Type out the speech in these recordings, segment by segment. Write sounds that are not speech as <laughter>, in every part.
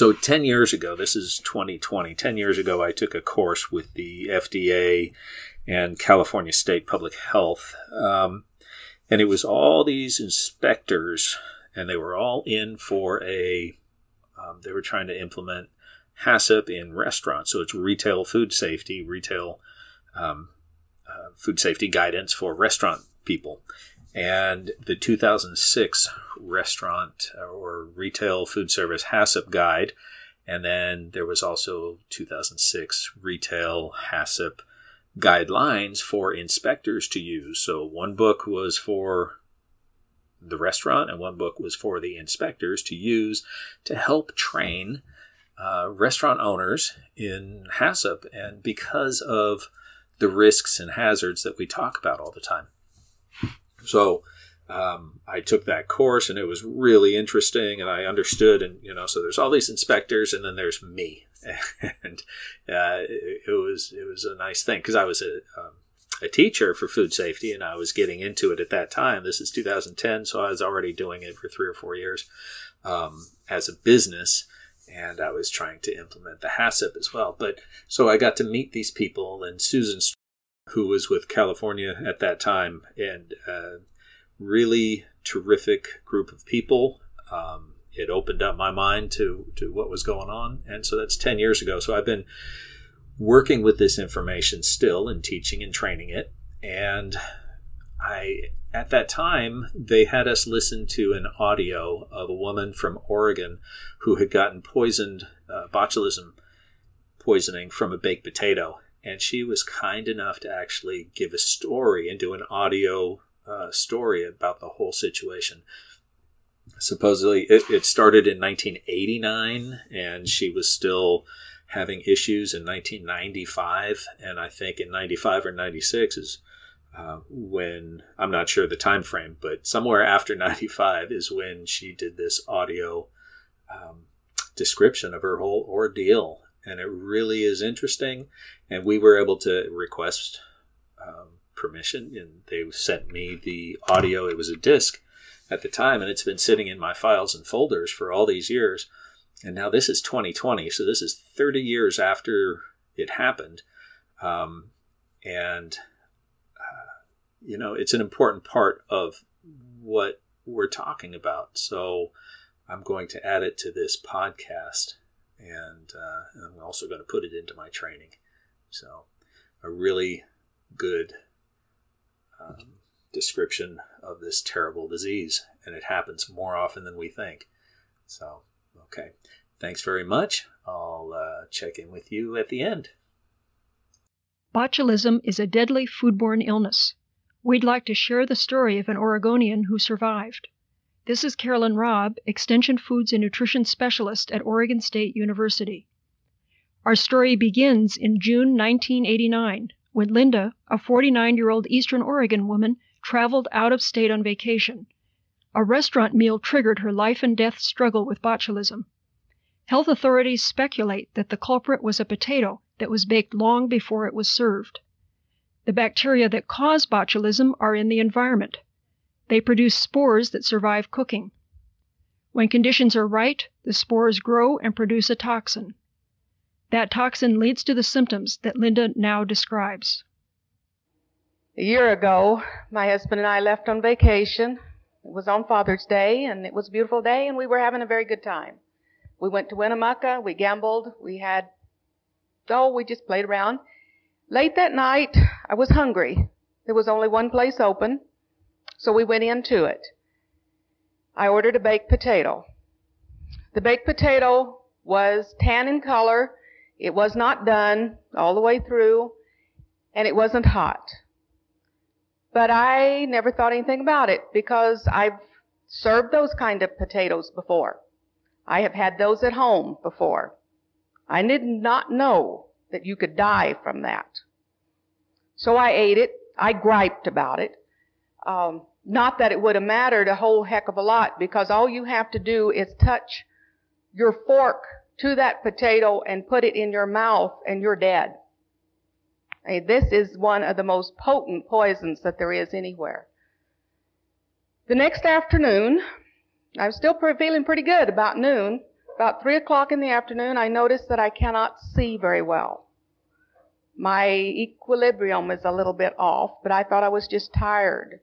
So 10 years ago, this is 2020, 10 years ago, I took a course with the FDA and California State Public Health. Um, and it was all these inspectors, and they were all in for a, um, they were trying to implement HACCP in restaurants. So it's retail food safety, retail um, uh, food safety guidance for restaurant people. And the 2006 restaurant or retail food service HACCP guide. And then there was also 2006 retail HACCP guidelines for inspectors to use. So one book was for the restaurant, and one book was for the inspectors to use to help train uh, restaurant owners in HACCP. And because of the risks and hazards that we talk about all the time. So um, I took that course and it was really interesting and I understood. And, you know, so there's all these inspectors and then there's me. <laughs> and uh, it, it, was it was a nice thing because I was a, um, a teacher for food safety and I was getting into it at that time. This is 2010, so I was already doing it for three or four years um, as a business. And I was trying to implement the HACCP as well. But so I got to meet these people, and Susan, who was with California at that time, and really terrific group of people. Um, it opened up my mind to to what was going on, and so that's ten years ago. So I've been working with this information still and teaching and training it, and I at that time they had us listen to an audio of a woman from Oregon who had gotten poisoned uh, botulism poisoning from a baked potato and she was kind enough to actually give a story and do an audio uh, story about the whole situation. Supposedly it, it started in 1989 and she was still having issues in 1995 and i think in 95 or 96 is uh, when i'm not sure the time frame but somewhere after <laughs> 95 is when she did this audio um, description of her whole ordeal and it really is interesting and we were able to request um, permission and they sent me the audio it was a disc at the time, and it's been sitting in my files and folders for all these years. And now this is 2020, so this is 30 years after it happened. Um, and, uh, you know, it's an important part of what we're talking about. So I'm going to add it to this podcast, and, uh, and I'm also going to put it into my training. So, a really good um, description of this terrible disease, and it happens more often than we think. So, okay. Thanks very much. I'll uh, check in with you at the end. Botulism is a deadly foodborne illness. We'd like to share the story of an Oregonian who survived. This is Carolyn Raab, Extension Foods and Nutrition Specialist at Oregon State University. Our story begins in June 1989 when Linda, a 49 year old Eastern Oregon woman, traveled out of state on vacation. A restaurant meal triggered her life and death struggle with botulism. Health authorities speculate that the culprit was a potato that was baked long before it was served. The bacteria that cause botulism are in the environment. They produce spores that survive cooking. When conditions are right, the spores grow and produce a toxin. That toxin leads to the symptoms that Linda now describes. A year ago, my husband and I left on vacation. It was on Father's Day, and it was a beautiful day, and we were having a very good time. We went to Winnemucca, we gambled, we had, oh, we just played around. Late that night, I was hungry. There was only one place open, so we went into it. I ordered a baked potato. The baked potato was tan in color. It was not done all the way through, and it wasn't hot. But I never thought anything about it because I've served those kind of potatoes before. I have had those at home before. I did not know that you could die from that. So I ate it. I griped about it. Um, not that it would have mattered a whole heck of a lot because all you have to do is touch your fork to that potato and put it in your mouth and you're dead. This is one of the most potent poisons that there is anywhere. The next afternoon, I was still feeling pretty good about noon. about three o'clock in the afternoon, I noticed that I cannot see very well. My equilibrium is a little bit off, but I thought I was just tired.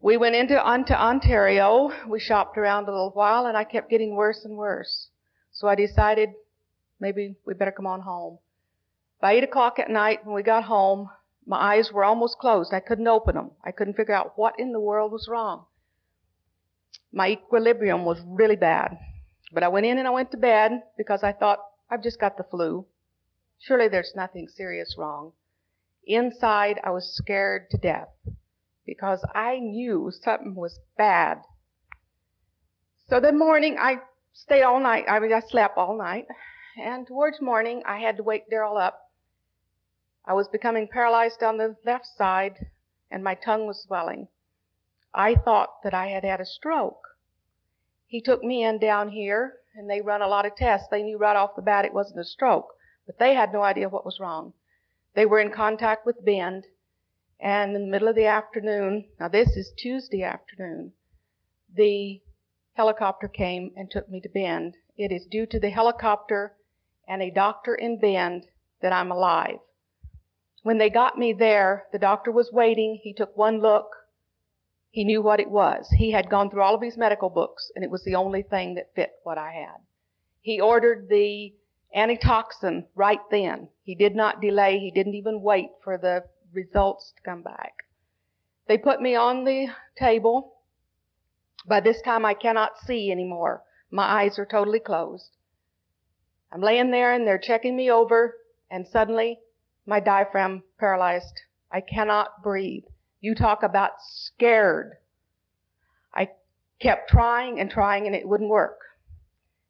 We went into, into Ontario. We shopped around a little while, and I kept getting worse and worse. So I decided maybe we better come on home. By 8 o'clock at night, when we got home, my eyes were almost closed. I couldn't open them. I couldn't figure out what in the world was wrong. My equilibrium was really bad. But I went in and I went to bed because I thought, I've just got the flu. Surely there's nothing serious wrong. Inside, I was scared to death because I knew something was bad. So the morning, I stayed all night. I mean, I slept all night. And towards morning, I had to wake Daryl up. I was becoming paralyzed on the left side, and my tongue was swelling. I thought that I had had a stroke. He took me in down here, and they run a lot of tests. They knew right off the bat it wasn't a stroke, but they had no idea what was wrong. They were in contact with Bend, and in the middle of the afternoon, now this is Tuesday afternoon, the helicopter came and took me to Bend. It is due to the helicopter and a doctor in Bend that I'm alive. When they got me there, the doctor was waiting. He took one look. He knew what it was. He had gone through all of his medical books, and it was the only thing that fit what I had. He ordered the antitoxin right then. He did not delay. He didn't even wait for the results to come back. They put me on the table. By this time, I cannot see anymore. My eyes are totally closed. I'm laying there and they're checking me over, and suddenly my diaphragm paralyzed. I cannot breathe. You talk about scared. I kept trying and trying and it wouldn't work.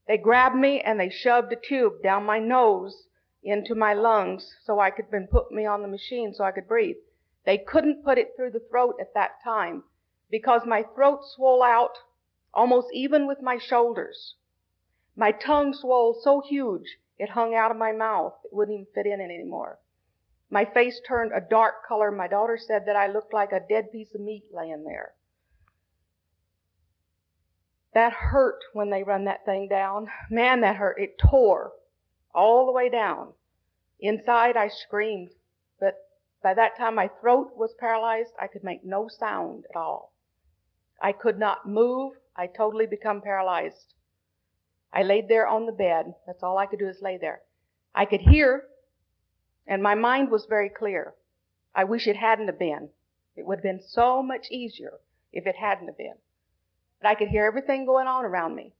They grabbed me and they shoved a tube down my nose into my lungs so I could then put me on the machine so I could breathe. They couldn't put it through the throat at that time because my throat swelled out almost even with my shoulders. My tongue swelled so huge it hung out of my mouth. It wouldn't even fit in it anymore. My face turned a dark color. My daughter said that I looked like a dead piece of meat laying there. That hurt when they run that thing down. Man, that hurt. It tore all the way down. Inside, I screamed, but by that time my throat was paralyzed. I could make no sound at all. I could not move. I totally become paralyzed. I laid there on the bed. That's all I could do is lay there. I could hear and my mind was very clear. I wish it hadn't have been. It would have been so much easier if it hadn't have been. But I could hear everything going on around me.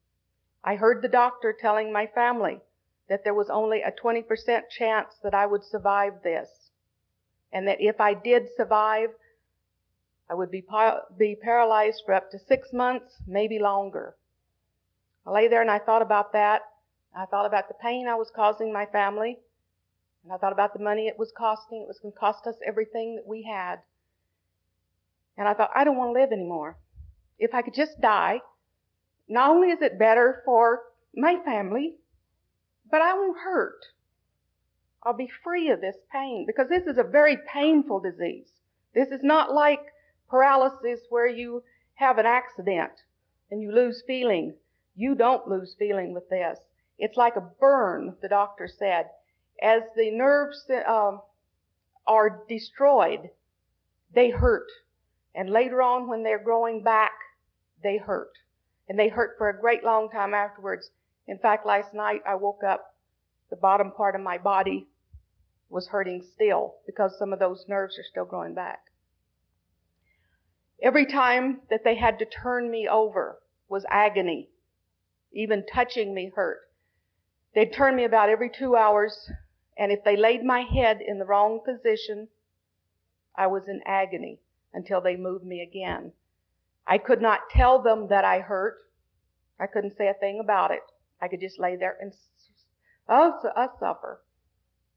I heard the doctor telling my family that there was only a 20% chance that I would survive this. And that if I did survive, I would be, be paralyzed for up to six months, maybe longer. I lay there and I thought about that. I thought about the pain I was causing my family. And I thought about the money it was costing. It was going to cost us everything that we had. And I thought, I don't want to live anymore. If I could just die, not only is it better for my family, but I won't hurt. I'll be free of this pain because this is a very painful disease. This is not like paralysis where you have an accident and you lose feeling. You don't lose feeling with this. It's like a burn, the doctor said as the nerves um, are destroyed, they hurt. And later on, when they're growing back, they hurt. And they hurt for a great long time afterwards. In fact, last night I woke up, the bottom part of my body was hurting still because some of those nerves are still growing back. Every time that they had to turn me over was agony. Even touching me hurt. They'd turn me about every two hours and if they laid my head in the wrong position, I was in agony until they moved me again. I could not tell them that I hurt. I couldn't say a thing about it. I could just lay there and uh, uh, suffer.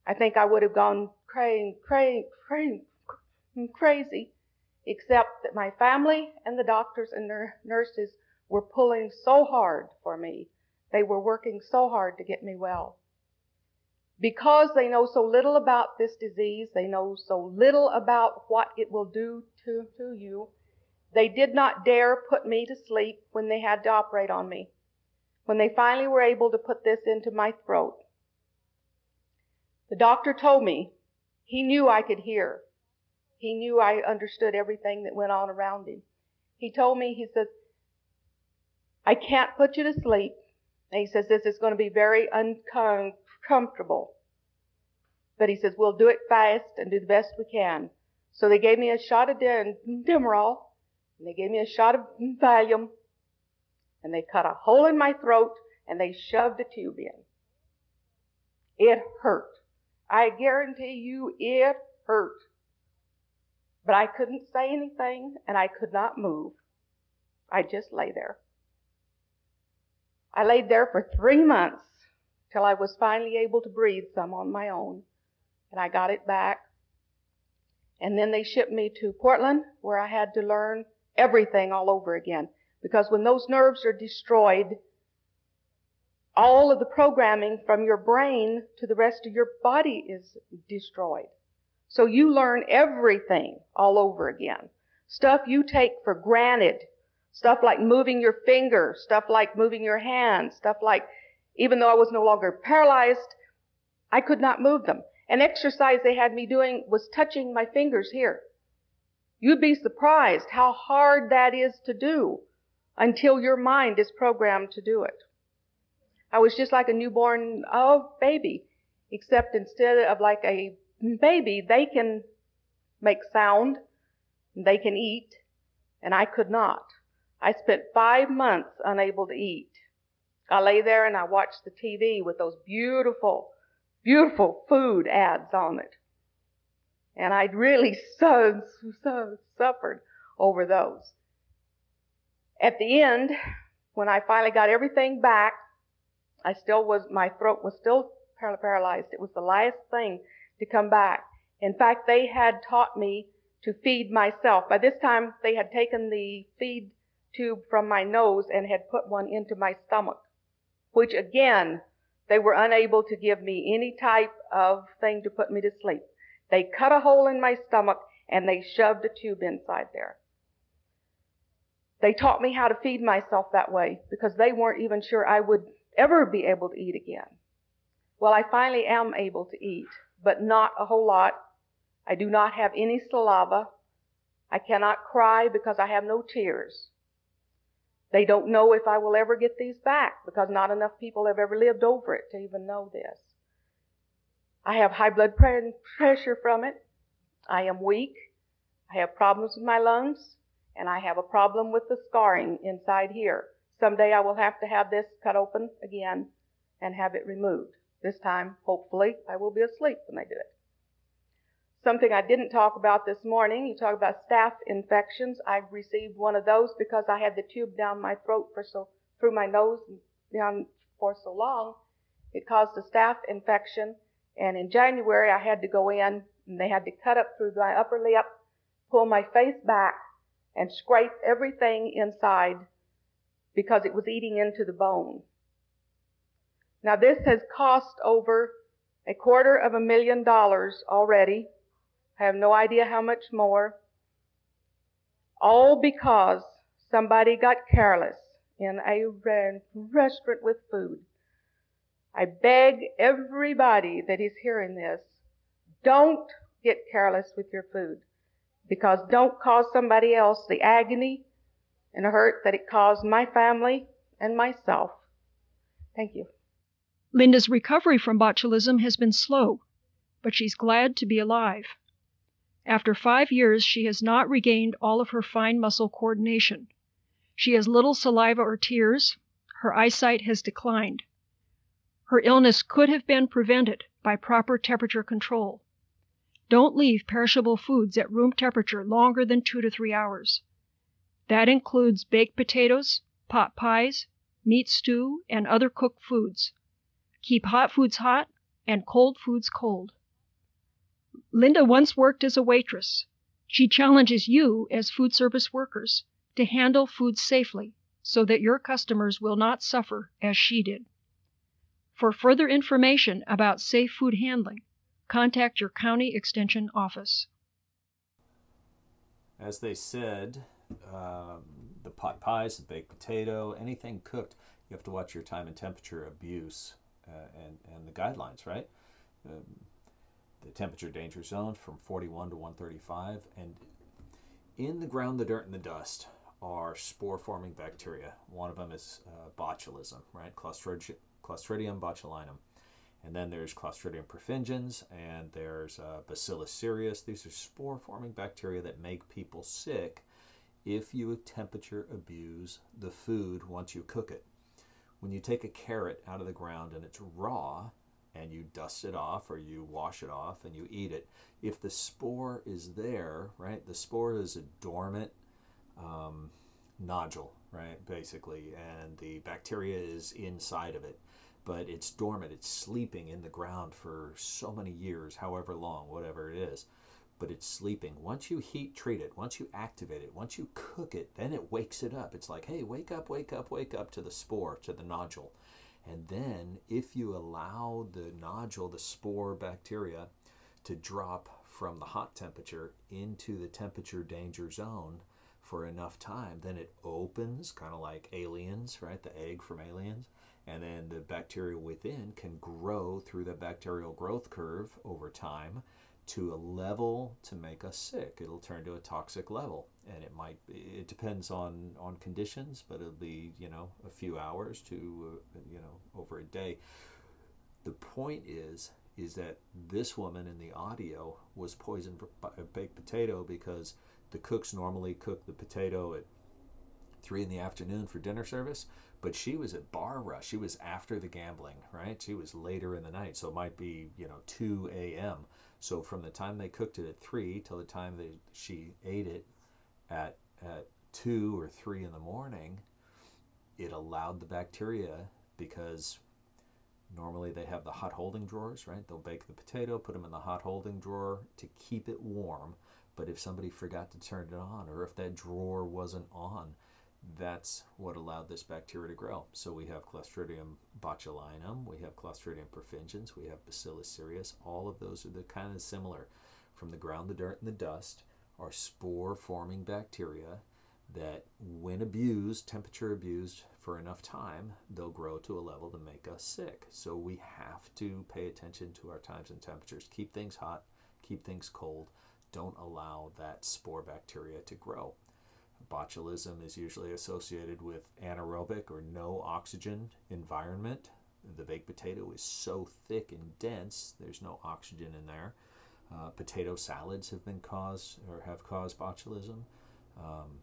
I think I would have gone crazy, crazy, crazy, except that my family and the doctors and nurses were pulling so hard for me. They were working so hard to get me well. Because they know so little about this disease, they know so little about what it will do to, to you, they did not dare put me to sleep when they had to operate on me. When they finally were able to put this into my throat. The doctor told me he knew I could hear. He knew I understood everything that went on around him. He told me, he says, I can't put you to sleep. And he says, this is going to be very uncomfortable. But he says, we'll do it fast and do the best we can. So they gave me a shot of Demerol, and they gave me a shot of Valium, and they cut a hole in my throat, and they shoved a tube in. It hurt. I guarantee you it hurt. But I couldn't say anything, and I could not move. I just lay there. I laid there for three months till I was finally able to breathe some on my own. And I got it back. And then they shipped me to Portland where I had to learn everything all over again. Because when those nerves are destroyed, all of the programming from your brain to the rest of your body is destroyed. So you learn everything all over again. Stuff you take for granted Stuff like moving your finger, stuff like moving your hand, stuff like, even though I was no longer paralyzed, I could not move them. An exercise they had me doing was touching my fingers here. You'd be surprised how hard that is to do until your mind is programmed to do it. I was just like a newborn oh baby, except instead of like a baby, they can make sound, they can eat, and I could not. I spent five months unable to eat. I lay there and I watched the TV with those beautiful, beautiful food ads on it. And I really <laughs> so, so suffered over those. At the end, when I finally got everything back, I still was, my throat was still paralyzed. It was the last thing to come back. In fact, they had taught me to feed myself. By this time, they had taken the feed tube from my nose and had put one into my stomach, which again, they were unable to give me any type of thing to put me to sleep. They cut a hole in my stomach and they shoved a tube inside there. They taught me how to feed myself that way because they weren't even sure I would ever be able to eat again. Well, I finally am able to eat, but not a whole lot. I do not have any saliva. I cannot cry because I have no tears. They don't know if I will ever get these back because not enough people have ever lived over it to even know this. I have high blood pressure from it. I am weak. I have problems with my lungs and I have a problem with the scarring inside here. Someday I will have to have this cut open again and have it removed. This time, hopefully, I will be asleep when they do it. Something I didn't talk about this morning, you talk about staph infections. I've received one of those because I had the tube down my throat for so, through my nose down for so long. It caused a staph infection. And in January, I had to go in and they had to cut up through my upper lip, pull my face back, and scrape everything inside because it was eating into the bone. Now this has cost over a quarter of a million dollars already I have no idea how much more. All because somebody got careless in a restaurant with food. I beg everybody that is hearing this, don't get careless with your food because don't cause somebody else the agony and hurt that it caused my family and myself. Thank you. Linda's recovery from botulism has been slow, but she's glad to be alive. After five years she has not regained all of her fine muscle coordination. She has little saliva or tears. Her eyesight has declined. Her illness could have been prevented by proper temperature control. Don't leave perishable foods at room temperature longer than two to three hours. That includes baked potatoes, pot pies, meat stew, and other cooked foods. Keep hot foods hot and cold foods cold. Linda once worked as a waitress. She challenges you, as food service workers, to handle food safely so that your customers will not suffer as she did. For further information about safe food handling, contact your county extension office. As they said, um, the pot pies, the baked potato, anything cooked, you have to watch your time and temperature abuse uh, and, and the guidelines, right? Um, the temperature danger zone from 41 to 135. And in the ground, the dirt, and the dust are spore forming bacteria. One of them is uh, botulism, right? Clostridium, Clostridium botulinum. And then there's Clostridium perfringens and there's uh, Bacillus cereus. These are spore forming bacteria that make people sick if you temperature abuse the food once you cook it. When you take a carrot out of the ground and it's raw, and you dust it off or you wash it off and you eat it, if the spore is there, right, the spore is a dormant um, nodule, right, basically, and the bacteria is inside of it, but it's dormant, it's sleeping in the ground for so many years, however long, whatever it is. But it's sleeping. Once you heat treat it, once you activate it, once you cook it, then it wakes it up. It's like, hey, wake up, wake up, wake up to the spore, to the nodule and then, if you allow the nodule, the spore bacteria, to drop from the hot temperature into the temperature danger zone for enough time, then it opens, kind of like aliens, right? The egg from aliens. And then the bacteria within can grow through the bacterial growth curve over time to a level to make us sick. It'll turn to a toxic level, and it might. It depends on on conditions, but it'll be you know a few hours to uh, you know over a day. The point is is that this woman in the audio was poisoned by a baked potato because the cooks normally cook the potato at three in the afternoon for dinner service, but she was at bar rush. She was after the gambling, right? She was later in the night, so it might be you know two a.m. So from the time they cooked it at three till the time that she ate it at at two or three in the morning, it allowed the bacteria because normally they have the hot holding drawers, right? They'll bake the potato, put them in the hot holding drawer to keep it warm. But if somebody forgot to turn it on, or if that drawer wasn't on, that's what allowed this bacteria to grow. So we have Clostridium botulinum, we have Clostridium perfringens, we have Bacillus cereus. All of those are the kind of similar. From the ground, the dirt, and the dust are spore-forming bacteria that, when abused, temperature abused for enough time, they'll grow to a level to make us sick. So we have to pay attention to our times and temperatures. Keep things hot, keep things cold. Don't allow that spore bacteria to grow. Botulism is usually associated with anaerobic or no oxygen environment. The baked potato is so thick and dense, there's no oxygen in there. Uh, potato salads have been caused or have caused botulism. Um,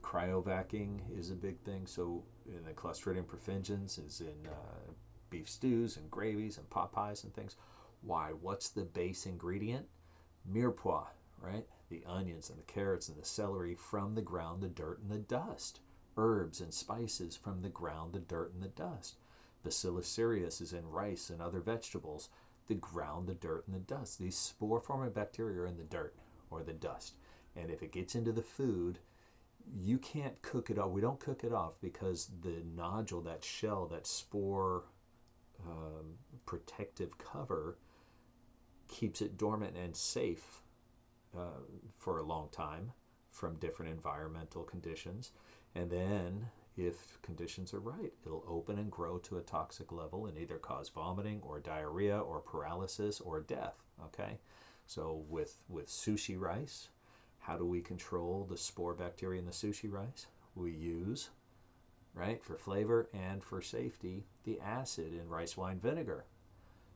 cryovacking is a big thing. So, in the Clostridium perfringens is in uh, beef stews and gravies and pot pies and things. Why? What's the base ingredient? Mirepoix, right? The onions and the carrots and the celery from the ground, the dirt and the dust. Herbs and spices from the ground, the dirt and the dust. Bacillus cereus is in rice and other vegetables. The ground, the dirt, and the dust. These spore forming bacteria are in the dirt or the dust. And if it gets into the food, you can't cook it off. We don't cook it off because the nodule, that shell, that spore um, protective cover, keeps it dormant and safe uh, for a long time from different environmental conditions. And then, if conditions are right, it'll open and grow to a toxic level and either cause vomiting or diarrhea or paralysis or death. Okay? So, with, with sushi rice, how do we control the spore bacteria in the sushi rice? We use, right, for flavor and for safety, the acid in rice wine vinegar.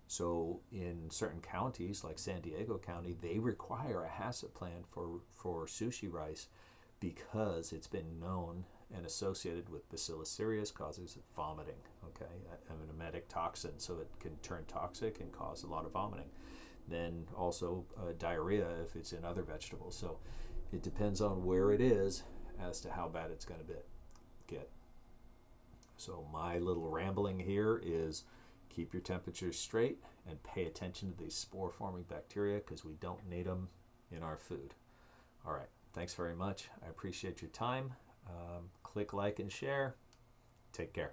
So in certain counties, like San Diego County, they require a HACCP plan for, for sushi rice because it's been known and associated with Bacillus cereus causes vomiting, okay, an emetic toxin, so it can turn toxic and cause a lot of vomiting. Then also uh, diarrhea if it's in other vegetables. So it depends on where it is as to how bad it's going to get. So my little rambling here is Keep your temperature straight and pay attention to these spore forming bacteria because we don't need them in our food. All right, thanks very much. I appreciate your time. Um, click like and share. Take care.